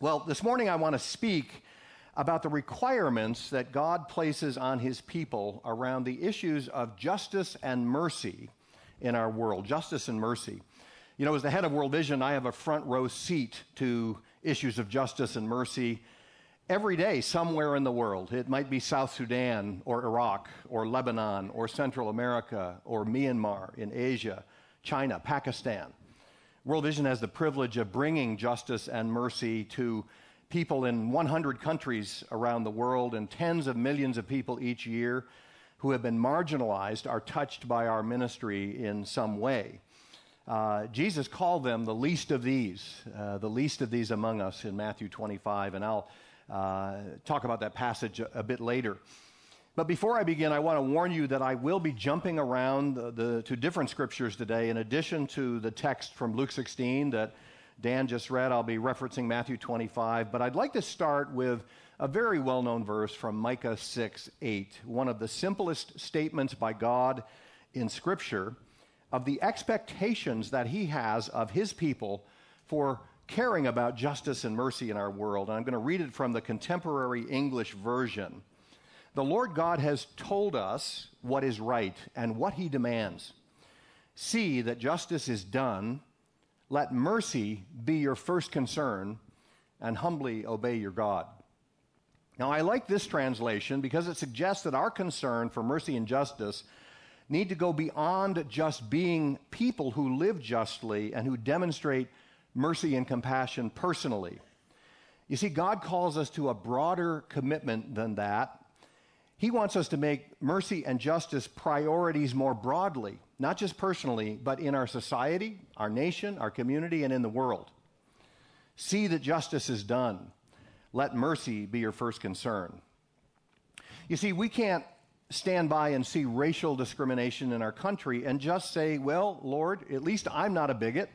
Well, this morning I want to speak about the requirements that God places on his people around the issues of justice and mercy in our world. Justice and mercy. You know, as the head of World Vision, I have a front row seat to issues of justice and mercy every day somewhere in the world. It might be South Sudan or Iraq or Lebanon or Central America or Myanmar in Asia, China, Pakistan. World Vision has the privilege of bringing justice and mercy to people in 100 countries around the world, and tens of millions of people each year who have been marginalized are touched by our ministry in some way. Uh, Jesus called them the least of these, uh, the least of these among us in Matthew 25, and I'll uh, talk about that passage a, a, bit later. But before I begin, I want to warn you that I will be jumping around the, the, to different scriptures today. In addition to the text from Luke 16 that Dan just read, I'll be referencing Matthew 25. But I'd like to start with a very well known verse from Micah 6 8, one of the simplest statements by God in Scripture of the expectations that He has of His people for caring about justice and mercy in our world. And I'm going to read it from the contemporary English version. The Lord God has told us what is right and what he demands. See that justice is done. Let mercy be your first concern and humbly obey your God. Now, I like this translation because it suggests that our concern for mercy and justice need to go beyond just being people who live justly and who demonstrate mercy and compassion personally. You see, God calls us to a broader commitment than that. He wants us to make mercy and justice priorities more broadly, not just personally, but in our society, our nation, our community, and in the world. See that justice is done. Let mercy be your first concern. You see, we can't stand by and see racial discrimination in our country and just say, well, Lord, at least I'm not a bigot.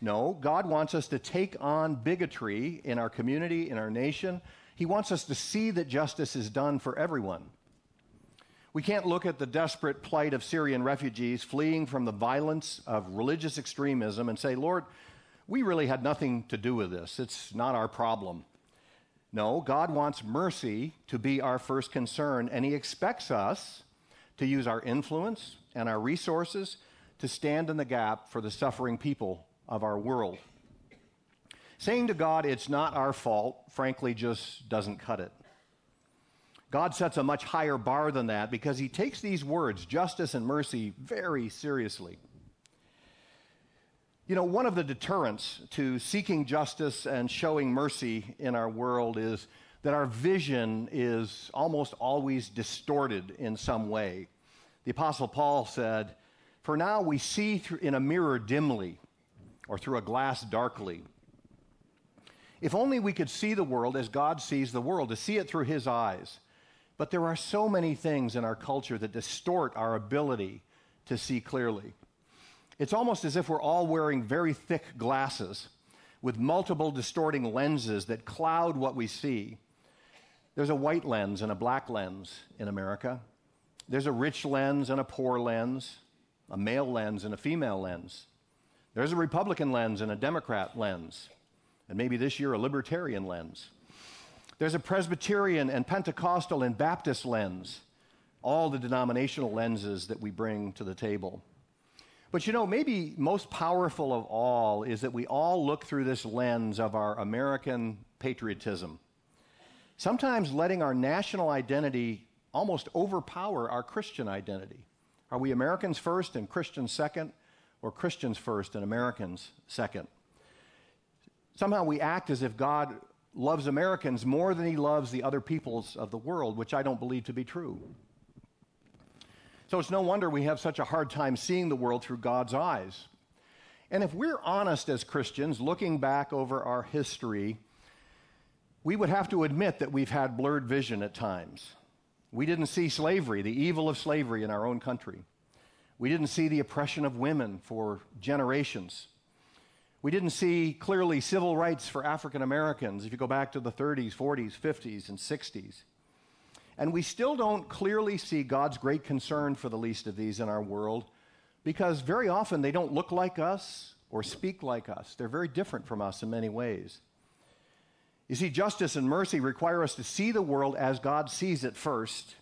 No, God wants us to take on bigotry in our community, in our nation. He wants us to see that justice is done for everyone. We can't look at the desperate plight of Syrian refugees fleeing from the violence of religious extremism and say, Lord, we really had nothing to do with this. It's not our problem. No, God wants mercy to be our first concern, and He expects us to use our influence and our resources to stand in the gap for the suffering people of our world. Saying to God, it's not our fault, frankly, just doesn't cut it. God sets a much higher bar than that because he takes these words, justice and mercy, very seriously. You know, one of the deterrents to seeking justice and showing mercy in our world is that our vision is almost always distorted in some way. The Apostle Paul said, For now we see in a mirror dimly, or through a glass darkly. If only we could see the world as God sees the world, to see it through His eyes. But there are so many things in our culture that distort our ability to see clearly. It's almost as if we're all wearing very thick glasses with multiple distorting lenses that cloud what we see. There's a white lens and a black lens in America. There's a rich lens and a poor lens, a male lens and a female lens. There's a Republican lens and a Democrat lens, and maybe this year a Libertarian lens. There's a Presbyterian and Pentecostal and Baptist lens, all the denominational lenses that we bring to the table. But you know, maybe most powerful of all is that we all look through this lens of our American patriotism. Sometimes letting our national identity almost overpower our Christian identity. Are we Americans first and Christians second? or Christians first and Americans second. Somehow we act as if God loves Americans more than he loves the other peoples of the world, which I don't believe to be true. So it's no wonder we have such a hard time seeing the world through God's eyes. And if we're honest as Christians, looking back over our history, we would have to admit that we've had blurred vision at times. We didn't see slavery, the evil of slavery in our own country. We didn't see the oppression of women for generations. We didn't see clearly civil rights for African Americans if you go back to the 30s, 40s, 50s, and 60s. And we still don't clearly see God's great concern for the least of these in our world because very often they don't look like us or speak like us. They're very different from us in many ways. You see, justice and mercy require us to see the world as God sees it first.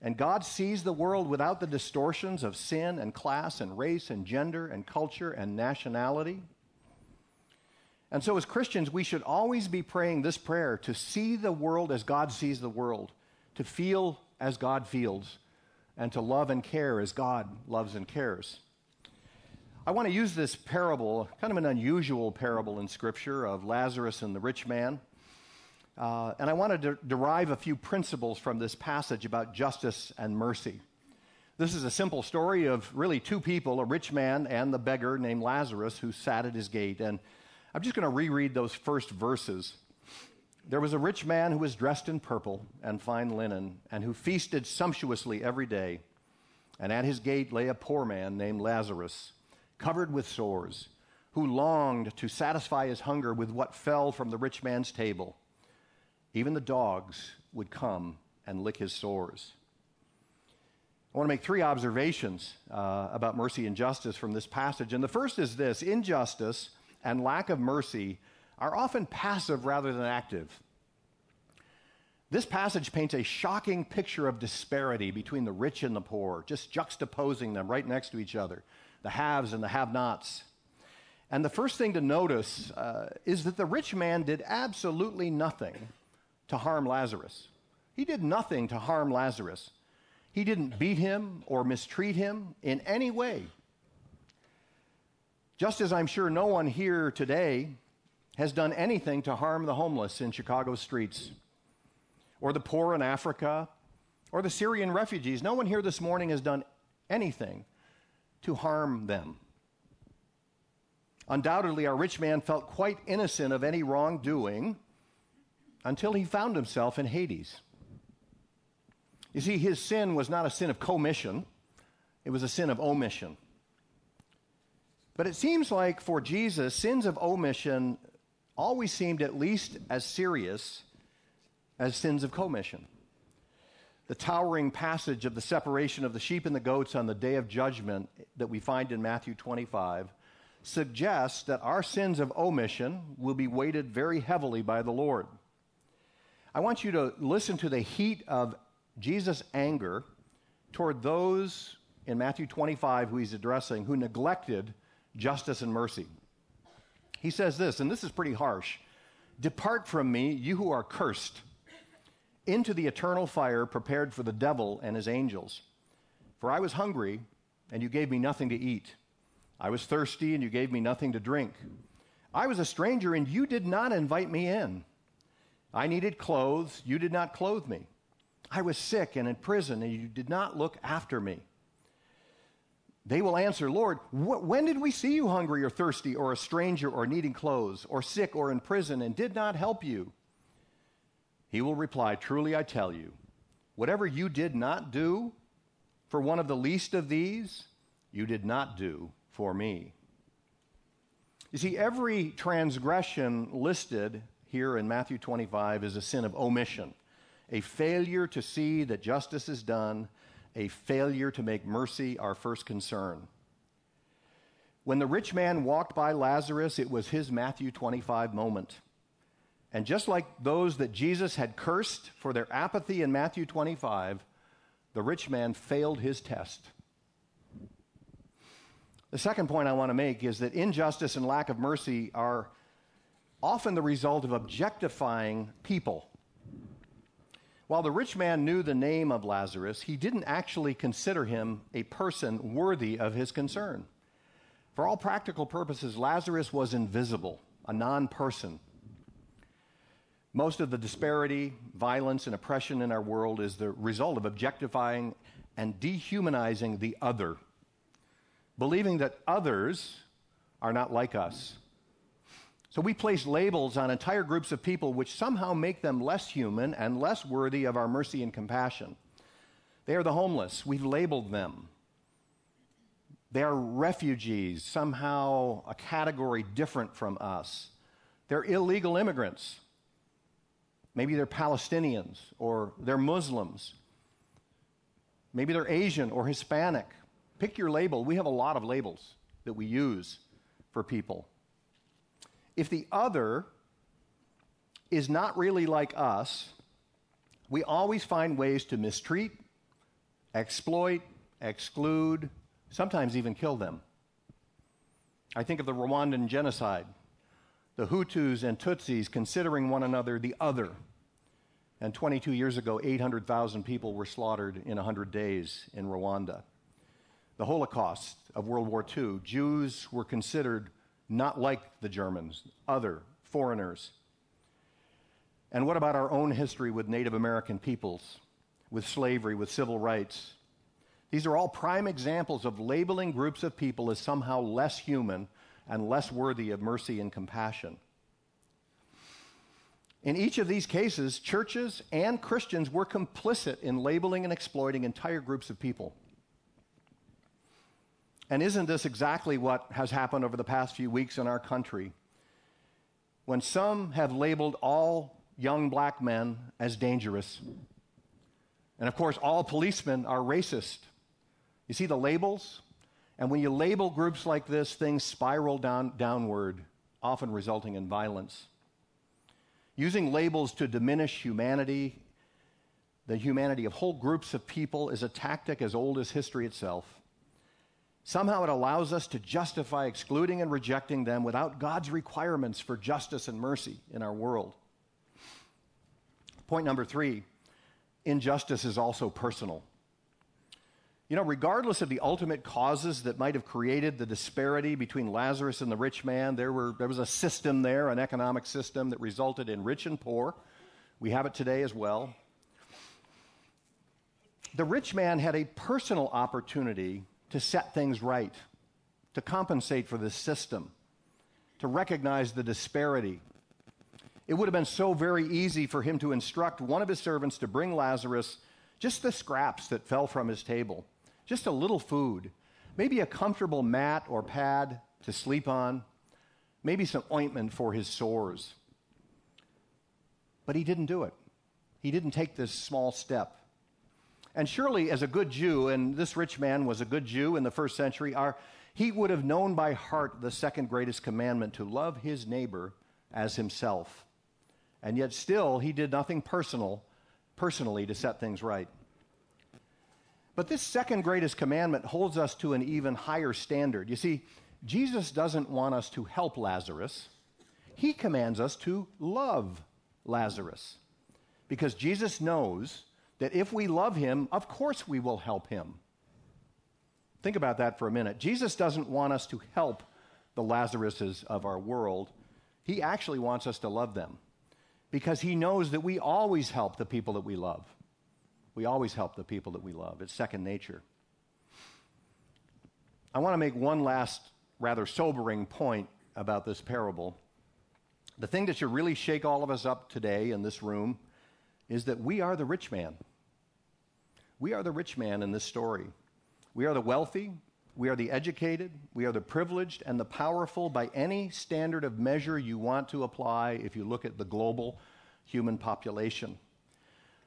And God sees the world without the distortions of sin and class and race and gender and culture and nationality. And so, as Christians, we should always be praying this prayer to see the world as God sees the world, to feel as God feels, and to love and care as God loves and cares. I want to use this parable, kind of an unusual parable in Scripture of Lazarus and the rich man. Uh, and I want to de- derive a few principles from this passage about justice and mercy. This is a simple story of really two people, a rich man and the beggar named Lazarus, who sat at his gate. And I'm just going to reread those first verses. There was a rich man who was dressed in purple and fine linen, and who feasted sumptuously every day. And at his gate lay a poor man named Lazarus covered with sores, who longed to satisfy his hunger with what fell from the rich man's table. Even the dogs would come and lick his sores. I want to make three observations uh, about mercy and justice from this passage. And the first is this injustice and lack of mercy are often passive rather than active. This passage paints a shocking picture of disparity between the rich and the poor, just juxtaposing them right next to each other the haves and the have nots. And the first thing to notice uh, is that the rich man did absolutely nothing to harm Lazarus. He did nothing to harm Lazarus. He didn't beat him or mistreat him in any way. Just as I'm sure no one here today has done anything to harm the homeless in Chicago's streets, or the poor in Africa, or the Syrian refugees. No one here this morning has done anything to harm them. Undoubtedly, our rich man felt quite innocent of any wrongdoing until he found himself in Hades. You see, his sin was not a sin of commission, it was a sin of omission. But it seems like for Jesus, sins of omission always seemed at least as serious as sins of commission the towering passage of the separation of the sheep and the goats on the day of judgment that we find in Matthew 25 suggests that our sins of omission will be weighted very heavily by the Lord. I want you to listen to the heat of Jesus' anger toward those in Matthew 25 who he's addressing who neglected justice and mercy. He says this, and this is pretty harsh Depart from me, you who are cursed into the eternal fire prepared for the devil and his angels. For I was hungry, and you gave me nothing to eat. I was thirsty, and you gave me nothing to drink. I was a stranger, and you did not invite me in. I needed clothes, you did not clothe me. I was sick and in prison, and you did not look after me. They will answer, Lord, wh- when did we see you hungry or thirsty, or a stranger, or needing clothes, or sick, or in prison, and did not help you? He will reply, Truly I tell you, whatever you did not do for one of the least of these, you did not do for me. You see, every transgression listed here in Matthew 25 is a sin of omission, a failure to see that justice is done, a failure to make mercy our first concern. When the rich man walked by Lazarus, it was his Matthew 25 moment. And just like those that Jesus had cursed for their apathy in Matthew 25, the rich man failed his test. The second point I want to make is that injustice and lack of mercy are often the result of objectifying people. While the rich man knew the name of Lazarus, he didn't actually consider him a person worthy of his concern. For all practical purposes, Lazarus was invisible, a non person. Most of the disparity, violence, and oppression in our world is the result of objectifying and dehumanizing the other, believing that others are not like us. So we place labels on entire groups of people which somehow make them less human and less worthy of our mercy and compassion. They are the homeless. We've labeled them. They are refugees, somehow a category different from us. They're illegal immigrants. Maybe they're Palestinians or they're Muslims. Maybe they're Asian or Hispanic. Pick your label. We have a lot of labels that we use for people. If the other is not really like us. We always find ways to mistreat, exploit, exclude, sometimes even kill them. I think of the Rwandan genocide, the Hutus and Tutsis considering one another the other. And 22 years ago, 800,000 people were slaughtered in 100 days in Rwanda. The Holocaust of World War II, Jews were considered not like the Germans, other, foreigners. And what about our own history with Native American peoples, with slavery, with civil rights? These are all prime examples of labeling groups of people as somehow less human and less worthy of mercy and compassion. In each of these cases, churches and Christians were complicit in labeling and exploiting entire groups of people. And isn't this exactly what has happened over the past few weeks in our country? When some have labeled all young black men as dangerous, and of course, all policemen are racist. You see the labels? And when you label groups like this, things spiral down, downward, often resulting in violence. Using labels to diminish humanity, the humanity of whole groups of people, is a tactic as old as history itself. Somehow it allows us to justify excluding and rejecting them without God's requirements for justice and mercy in our world. Point number three injustice is also personal. You know, regardless of the ultimate causes that might have created the disparity between Lazarus and the rich man, there, were, there was a system there, an economic system that resulted in rich and poor. We have it today as well. The rich man had a personal opportunity to set things right, to compensate for this system, to recognize the disparity. It would have been so very easy for him to instruct one of his servants to bring Lazarus just the scraps that fell from his table, just a little food, maybe a comfortable mat or pad to sleep on, maybe some ointment for his sores. But he didn't do it. He didn't take this small step. And surely, as a good Jew, and this rich man was a good Jew in the first century, our, he would have known by heart the second greatest commandment to love his neighbor as himself. And yet, still, he did nothing personal, personally to set things right. But this second greatest commandment holds us to an even higher standard. You see, Jesus doesn't want us to help Lazarus, he commands us to love Lazarus. Because Jesus knows that if we love him, of course we will help him. Think about that for a minute. Jesus doesn't want us to help the Lazaruses of our world. He actually wants us to love them because he knows that we always help the people that we love. We always help the people that we love. It's second nature. I want to make one last rather sobering point about this parable. The thing that should really shake all of us up today in this room is that we are the rich man. We are the rich man in this story. We are the wealthy, we are the educated, we are the privileged and the powerful by any standard of measure you want to apply if you look at the global human population.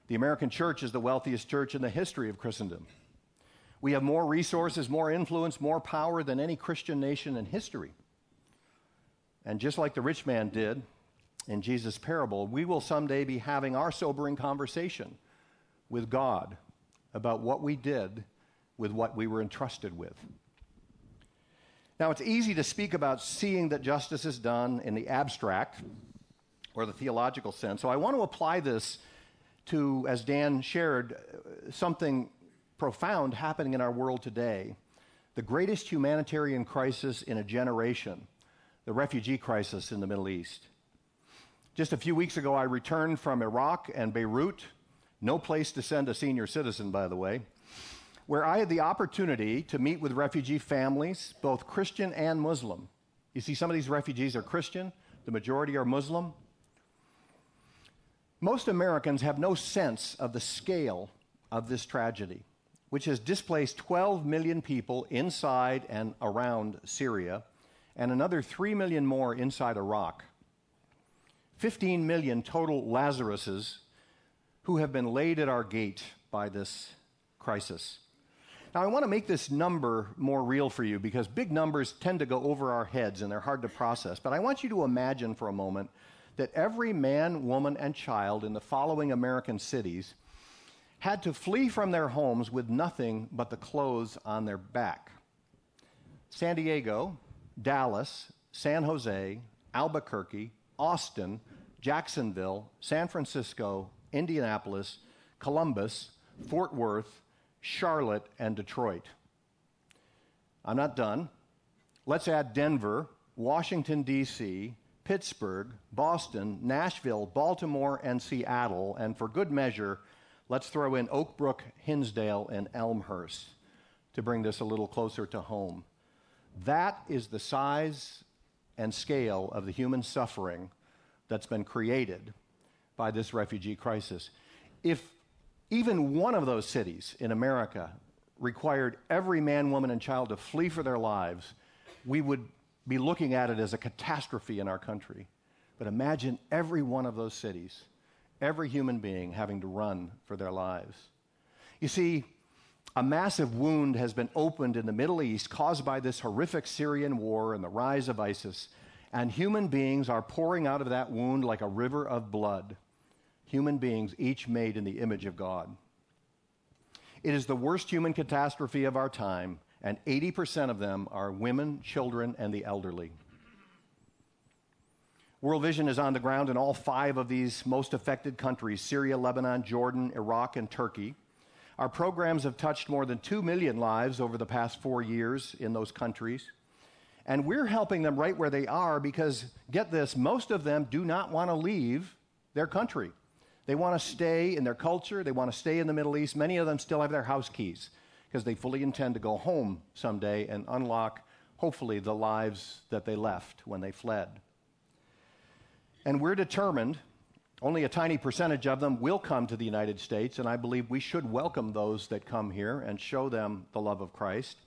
The American church is the wealthiest church in the history of Christendom. We have more resources, more influence, more power than any Christian nation in history. And just like the rich man did in Jesus' parable, we will someday be having our sobering conversation with God about what we did with what we were entrusted with. Now, it's easy to speak about seeing that justice is done in the abstract or the theological sense. So I want to apply this to, as Dan shared, something profound happening in our world today. The greatest humanitarian crisis in a generation, the refugee crisis in the Middle East. Just a few weeks ago, I returned from Iraq and Beirut no place to send a senior citizen, by the way, where I had the opportunity to meet with refugee families, both Christian and Muslim. You see, some of these refugees are Christian, the majority are Muslim. Most Americans have no sense of the scale of this tragedy, which has displaced 12 million people inside and around Syria, and another 3 million more inside Iraq. 15 million total Lazaruses who have been laid at our gate by this crisis. Now, I want to make this number more real for you because big numbers tend to go over our heads and they're hard to process. But I want you to imagine for a moment that every man, woman, and child in the following American cities had to flee from their homes with nothing but the clothes on their back. San Diego, Dallas, San Jose, Albuquerque, Austin, Jacksonville, San Francisco, Indianapolis, Columbus, Fort Worth, Charlotte, and Detroit. I'm not done. Let's add Denver, Washington, D.C., Pittsburgh, Boston, Nashville, Baltimore, and Seattle. And for good measure, let's throw in Oak Brook, Hinsdale, and Elmhurst to bring this a little closer to home. That is the size and scale of the human suffering that's been created by this refugee crisis. If even one of those cities in America required every man, woman, and child to flee for their lives, we would be looking at it as a catastrophe in our country. But imagine every one of those cities, every human being having to run for their lives. You see, a massive wound has been opened in the Middle East caused by this horrific Syrian war and the rise of ISIS, and human beings are pouring out of that wound like a river of blood. Human beings, each made in the image of God. It is the worst human catastrophe of our time, and 80% of them are women, children, and the elderly. World Vision is on the ground in all five of these most affected countries Syria, Lebanon, Jordan, Iraq, and Turkey. Our programs have touched more than 2 million lives over the past four years in those countries. And we're helping them right where they are because, get this, most of them do not want to leave their country. They want to stay in their culture, they want to stay in the Middle East. Many of them still have their house keys because they fully intend to go home someday and unlock, hopefully, the lives that they left when they fled. And we're determined, only a tiny percentage of them will come to the United States, and I believe we should welcome those that come here and show them the love of Christ.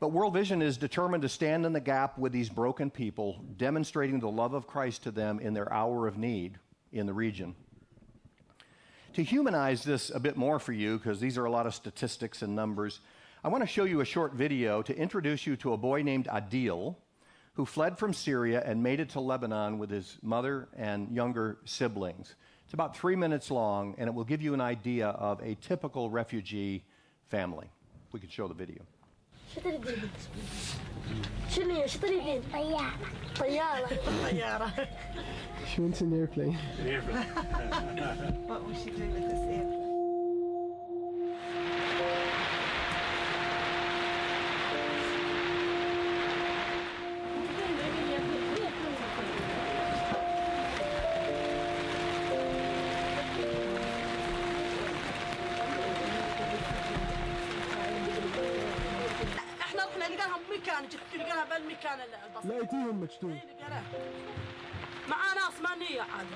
But World Vision is determined to stand in the gap with these broken people, demonstrating the love of Christ to them in their hour of need in the region to humanize this a bit more for you, because these are a lot of statistics and numbers, I want to show you a short video to introduce you to a boy named Adil who fled from Syria and made it to Lebanon with his mother and younger siblings. It's about three minutes long, and it will give you an idea of a typical refugee family. We could show the video. شنو هي؟ شو تريدين؟ طيارة طيارة طيارة She wants an airplane. What was she doing with this air? لقاها بمكان جت لقاها بالمكان البسيط لقيتيهم مكتوب لقيناه مع ناس مانية عاد.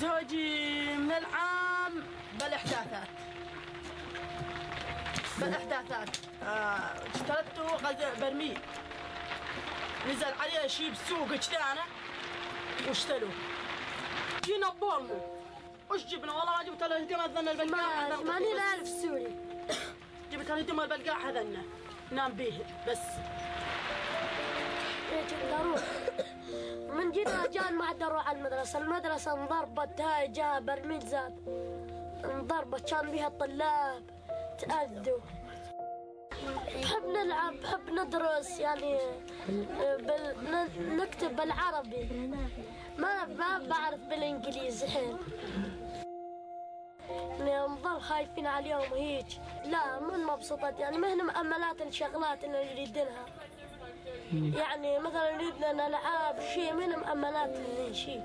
زوجي من العام بالإحداثات. بالإحداثات. آه، اشتريته برميل. نزل عليه شيء بسوق كذا واشتروه جينا بورمو وش جبنا؟ والله جبت له ذن البلقاء ما 80000 سوري. جبت له هدمة البلقاء هذنا نام به بس. كنت أروح من جينا جان ما عاد أروح على المدرسة. المدرسة انضربت هاي جاء برميل زاد. انضربت كان بيها الطلاب. تأذوا. بحب نلعب بحب ندرس يعني بال... نكتب بالعربي. ما ما بعرف بالإنجليزي حين خايفين عليهم هيك لا من مبسوطات يعني ما هن مأملات الشغلات اللي نريدنها يعني مثلا نريدنا الالعاب شيء من مأملات اللي شيء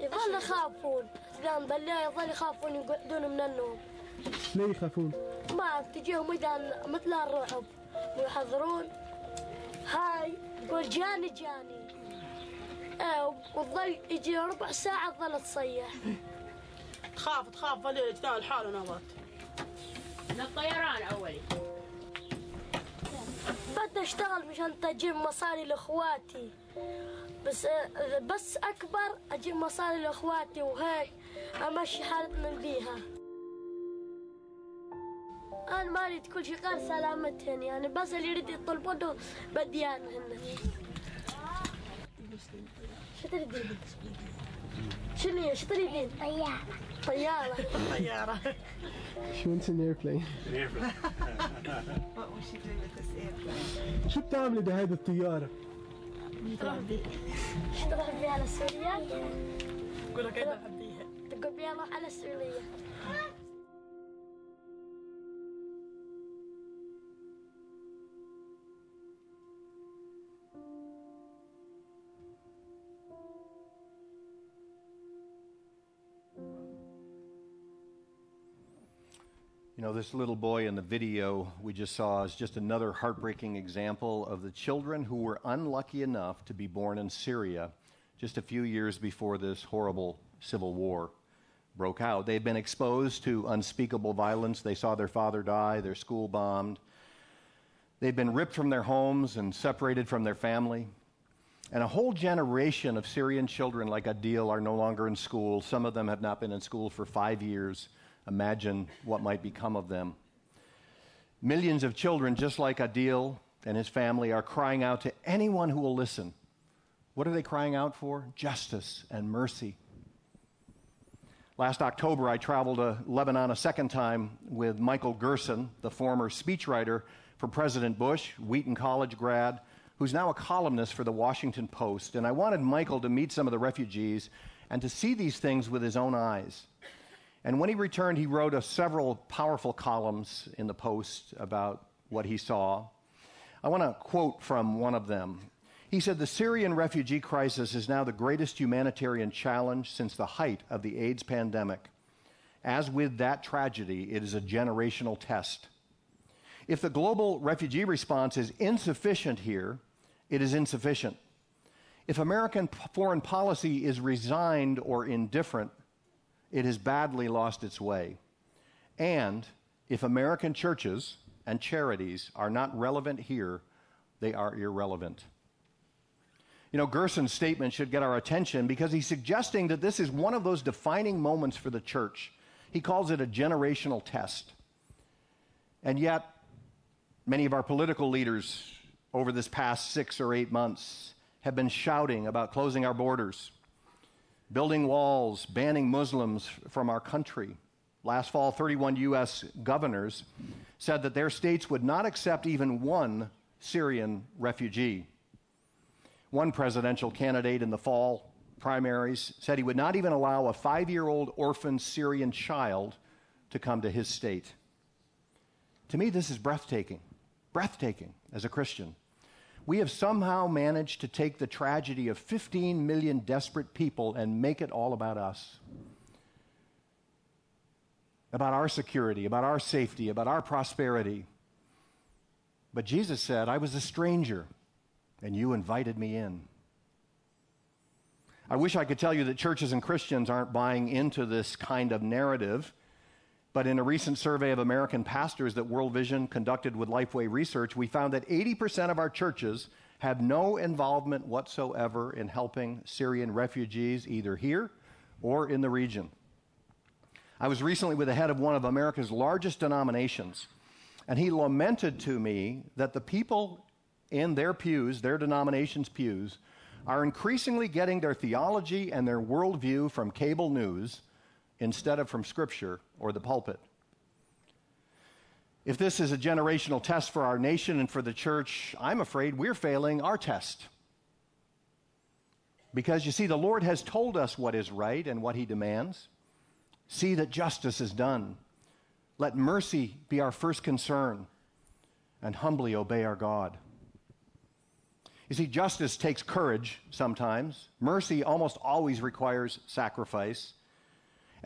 يظل يخافون. قام بالله يظل يخافون يقعدون من النوم. ليه يخافون؟ ما تجيهم إذا مثل الرعب. ويحضرون هاي تقول جاني جاني. إيه وتظل يجي ربع ساعة تظل تصيح. تخاف تخاف الليل تنام الحال ونوات من الطيران أولي بدي أشتغل مشان أجيب مصاري لإخواتي بس بس أكبر أجيب مصاري لإخواتي وهيك أمشي حالتنا بيها أنا ما أريد كل شيء غير سلامتهن يعني بس اللي يريد يطلبونه بديانهن شو تريدين؟ شنو هي؟ شو تريدين؟ طيارة طيارة طيارة شو أنت ان ايربلين؟ شو بتعملي بهذه الطيارة؟ بنروح بيها لسوريا؟ لك أنا تقول بيها على سوريا know, this little boy in the video we just saw is just another heartbreaking example of the children who were unlucky enough to be born in Syria just a few years before this horrible civil war broke out. They'd been exposed to unspeakable violence. They saw their father die, their school bombed. They'd been ripped from their homes and separated from their family. And a whole generation of Syrian children like Adil are no longer in school. Some of them have not been in school for five years. Imagine what might become of them. Millions of children, just like Adil and his family, are crying out to anyone who will listen. What are they crying out for? Justice and mercy. Last October, I traveled to Lebanon a second time with Michael Gerson, the former speechwriter for President Bush, Wheaton College grad, who's now a columnist for the Washington Post. And I wanted Michael to meet some of the refugees and to see these things with his own eyes. And when he returned, he wrote several powerful columns in the Post about what he saw. I want to quote from one of them. He said, The Syrian refugee crisis is now the greatest humanitarian challenge since the height of the AIDS pandemic. As with that tragedy, it is a generational test. If the global refugee response is insufficient here, it is insufficient. If American foreign policy is resigned or indifferent, it has badly lost its way. And if American churches and charities are not relevant here, they are irrelevant. You know, Gerson's statement should get our attention because he's suggesting that this is one of those defining moments for the church. He calls it a generational test. And yet, many of our political leaders over this past six or eight months have been shouting about closing our borders, building walls, banning Muslims from our country. Last fall, 31 U.S. governors said that their states would not accept even one Syrian refugee. One presidential candidate in the fall primaries said he would not even allow a five year old orphan Syrian child to come to his state. To me, this is breathtaking. Breathtaking as a Christian. We have somehow managed to take the tragedy of 15 million desperate people and make it all about us. About our security, about our safety, about our prosperity. But Jesus said, I was a stranger, and you invited me in. I wish I could tell you that churches and Christians aren't buying into this kind of narrative. But in a recent survey of American pastors that World Vision conducted with Lifeway Research, we found that 80% of our churches have no involvement whatsoever in helping Syrian refugees either here or in the region. I was recently with the head of one of America's largest denominations, and he lamented to me that the people in their pews, their denomination's pews, are increasingly getting their theology and their worldview from cable news instead of from Scripture or the pulpit. If this is a generational test for our nation and for the church, I'm afraid we're failing our test. Because you see, the Lord has told us what is right and what He demands. See that justice is done. Let mercy be our first concern and humbly obey our God. You see, justice takes courage sometimes, mercy almost always requires sacrifice.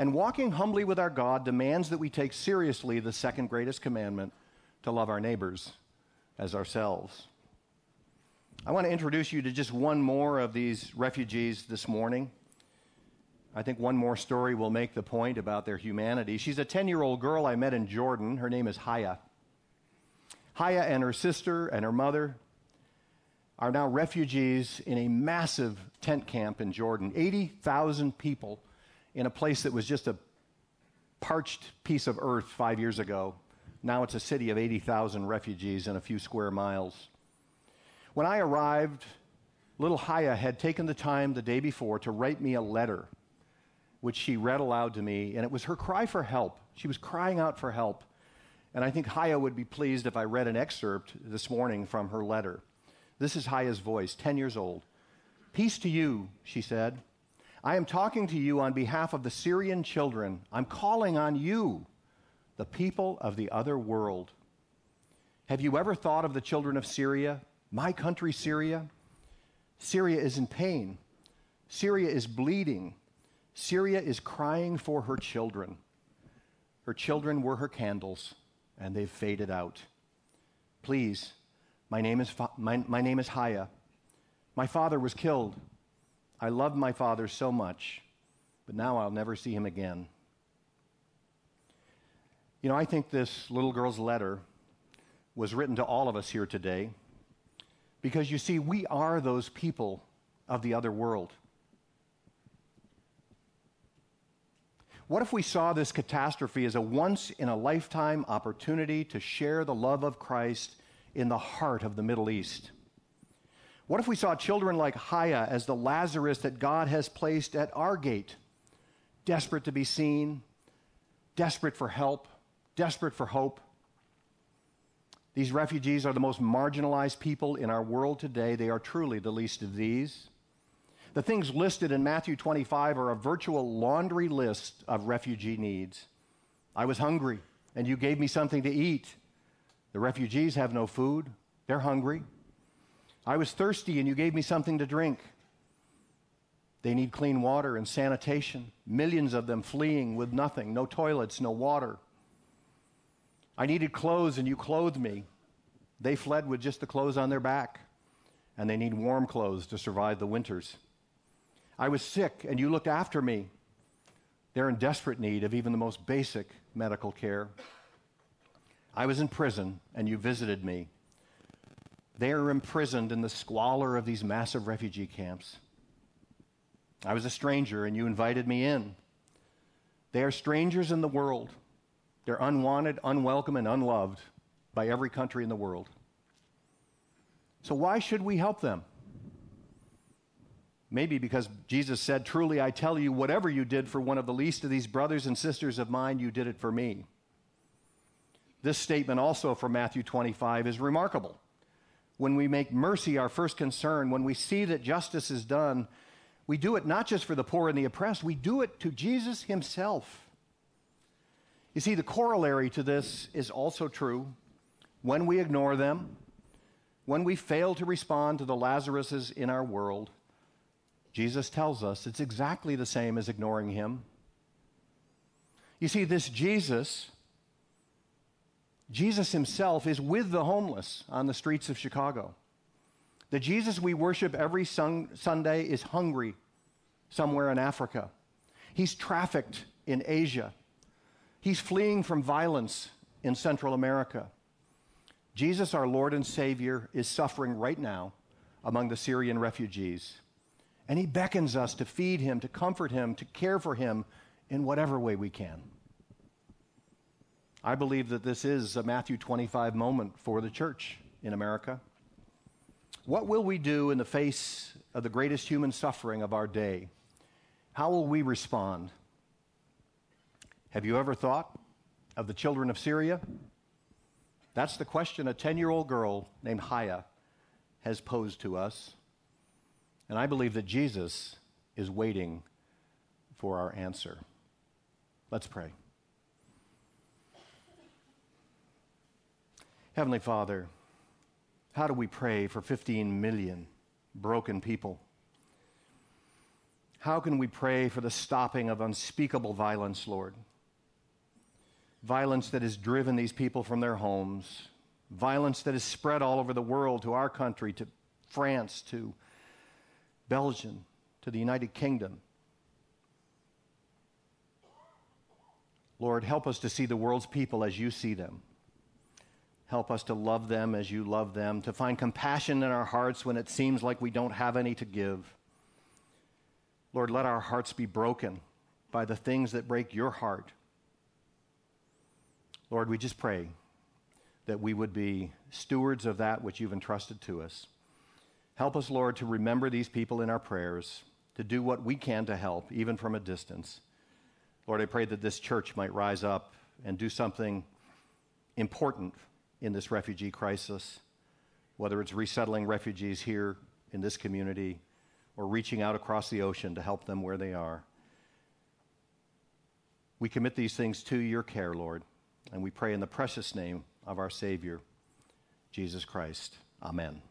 And walking humbly with our God demands that we take seriously the second greatest commandment to love our neighbors as ourselves. I want to introduce you to just one more of these refugees this morning. I think one more story will make the point about their humanity. She's a 10 year old girl I met in Jordan. Her name is Haya. Haya and her sister and her mother are now refugees in a massive tent camp in Jordan. 80,000 people in a place that was just a parched piece of earth five years ago. Now it's a city of 80,000 refugees in a few square miles. When I arrived Little Haya had taken the time the day before to write me a letter, which she read aloud to me, and it was her cry for help. She was crying out for help. And I think Haya would be pleased if I read an excerpt this morning from her letter. This is Haya's voice, 10 years old. Peace to you, she said. I am talking to you on behalf of the Syrian children. I'm calling on you, the people of the other world. Have you ever thought of the children of Syria, my country, Syria? Syria is in pain. Syria is bleeding. Syria is crying for her children. Her children were her candles, and they've faded out. Please, my name is, my, my name is Haya. My father was killed. I loved my father so much, but now I'll never see him again. You know, I think this little girl's letter was written to all of us here today because you see, we are those people of the other world. What if we saw this catastrophe as a once in a lifetime opportunity to share the love of Christ in the heart of the Middle East? What if we saw children like Haya as the Lazarus that God has placed at our gate, desperate to be seen, desperate for help, desperate for hope? These refugees are the most marginalized people in our world today. They are truly the least of these. The things listed in Matthew 25 are a virtual laundry list of refugee needs. I was hungry, and you gave me something to eat. The refugees have no food, they're hungry. I was thirsty, and you gave me something to drink. They need clean water and sanitation, millions of them fleeing with nothing no toilets, no water. I needed clothes, and you clothed me. They fled with just the clothes on their back, and they need warm clothes to survive the winters. I was sick, and you looked after me. They're in desperate need of even the most basic medical care. I was in prison, and you visited me. They are imprisoned in the squalor of these massive refugee camps. I was a stranger, and you invited me in. They are strangers in the world. They're unwanted, unwelcome, and unloved by every country in the world. So, why should we help them? Maybe because Jesus said, Truly I tell you, whatever you did for one of the least of these brothers and sisters of mine, you did it for me. This statement, also from Matthew 25, is remarkable. When we make mercy our first concern, when we see that justice is done, we do it not just for the poor and the oppressed, we do it to Jesus himself. You see, the corollary to this is also true. When we ignore them, when we fail to respond to the Lazaruses in our world, Jesus tells us it's exactly the same as ignoring him. You see, this Jesus, Jesus himself is with the homeless on the streets of Chicago. The Jesus we worship every sun- Sunday is hungry somewhere in Africa. He's trafficked in Asia. He's fleeing from violence in Central America. Jesus, our Lord and Savior, is suffering right now among the Syrian refugees. And he beckons us to feed him, to comfort him, to care for him in whatever way we can. I believe that this is a Matthew 25 moment for the church in America. What will we do in the face of the greatest human suffering of our day? How will we respond? Have you ever thought of the children of Syria? That's the question a 10 year old girl named Haya has posed to us. And I believe that Jesus is waiting for our answer. Let's pray. Heavenly Father, how do we pray for 15 million broken people? How can we pray for the stopping of unspeakable violence, Lord? Violence that has driven these people from their homes, violence that has spread all over the world to our country, to France, to Belgium, to the United Kingdom. Lord, help us to see the world's people as you see them. Help us to love them as you love them, to find compassion in our hearts when it seems like we don't have any to give. Lord, let our hearts be broken by the things that break your heart. Lord, we just pray that we would be stewards of that which you've entrusted to us. Help us, Lord, to remember these people in our prayers, to do what we can to help, even from a distance. Lord, I pray that this church might rise up and do something important in this refugee crisis, whether it's resettling refugees here in this community or reaching out across the ocean to help them where they are. We commit these things to your care, Lord, and we pray in the precious name of our Savior, Jesus Christ. Amen.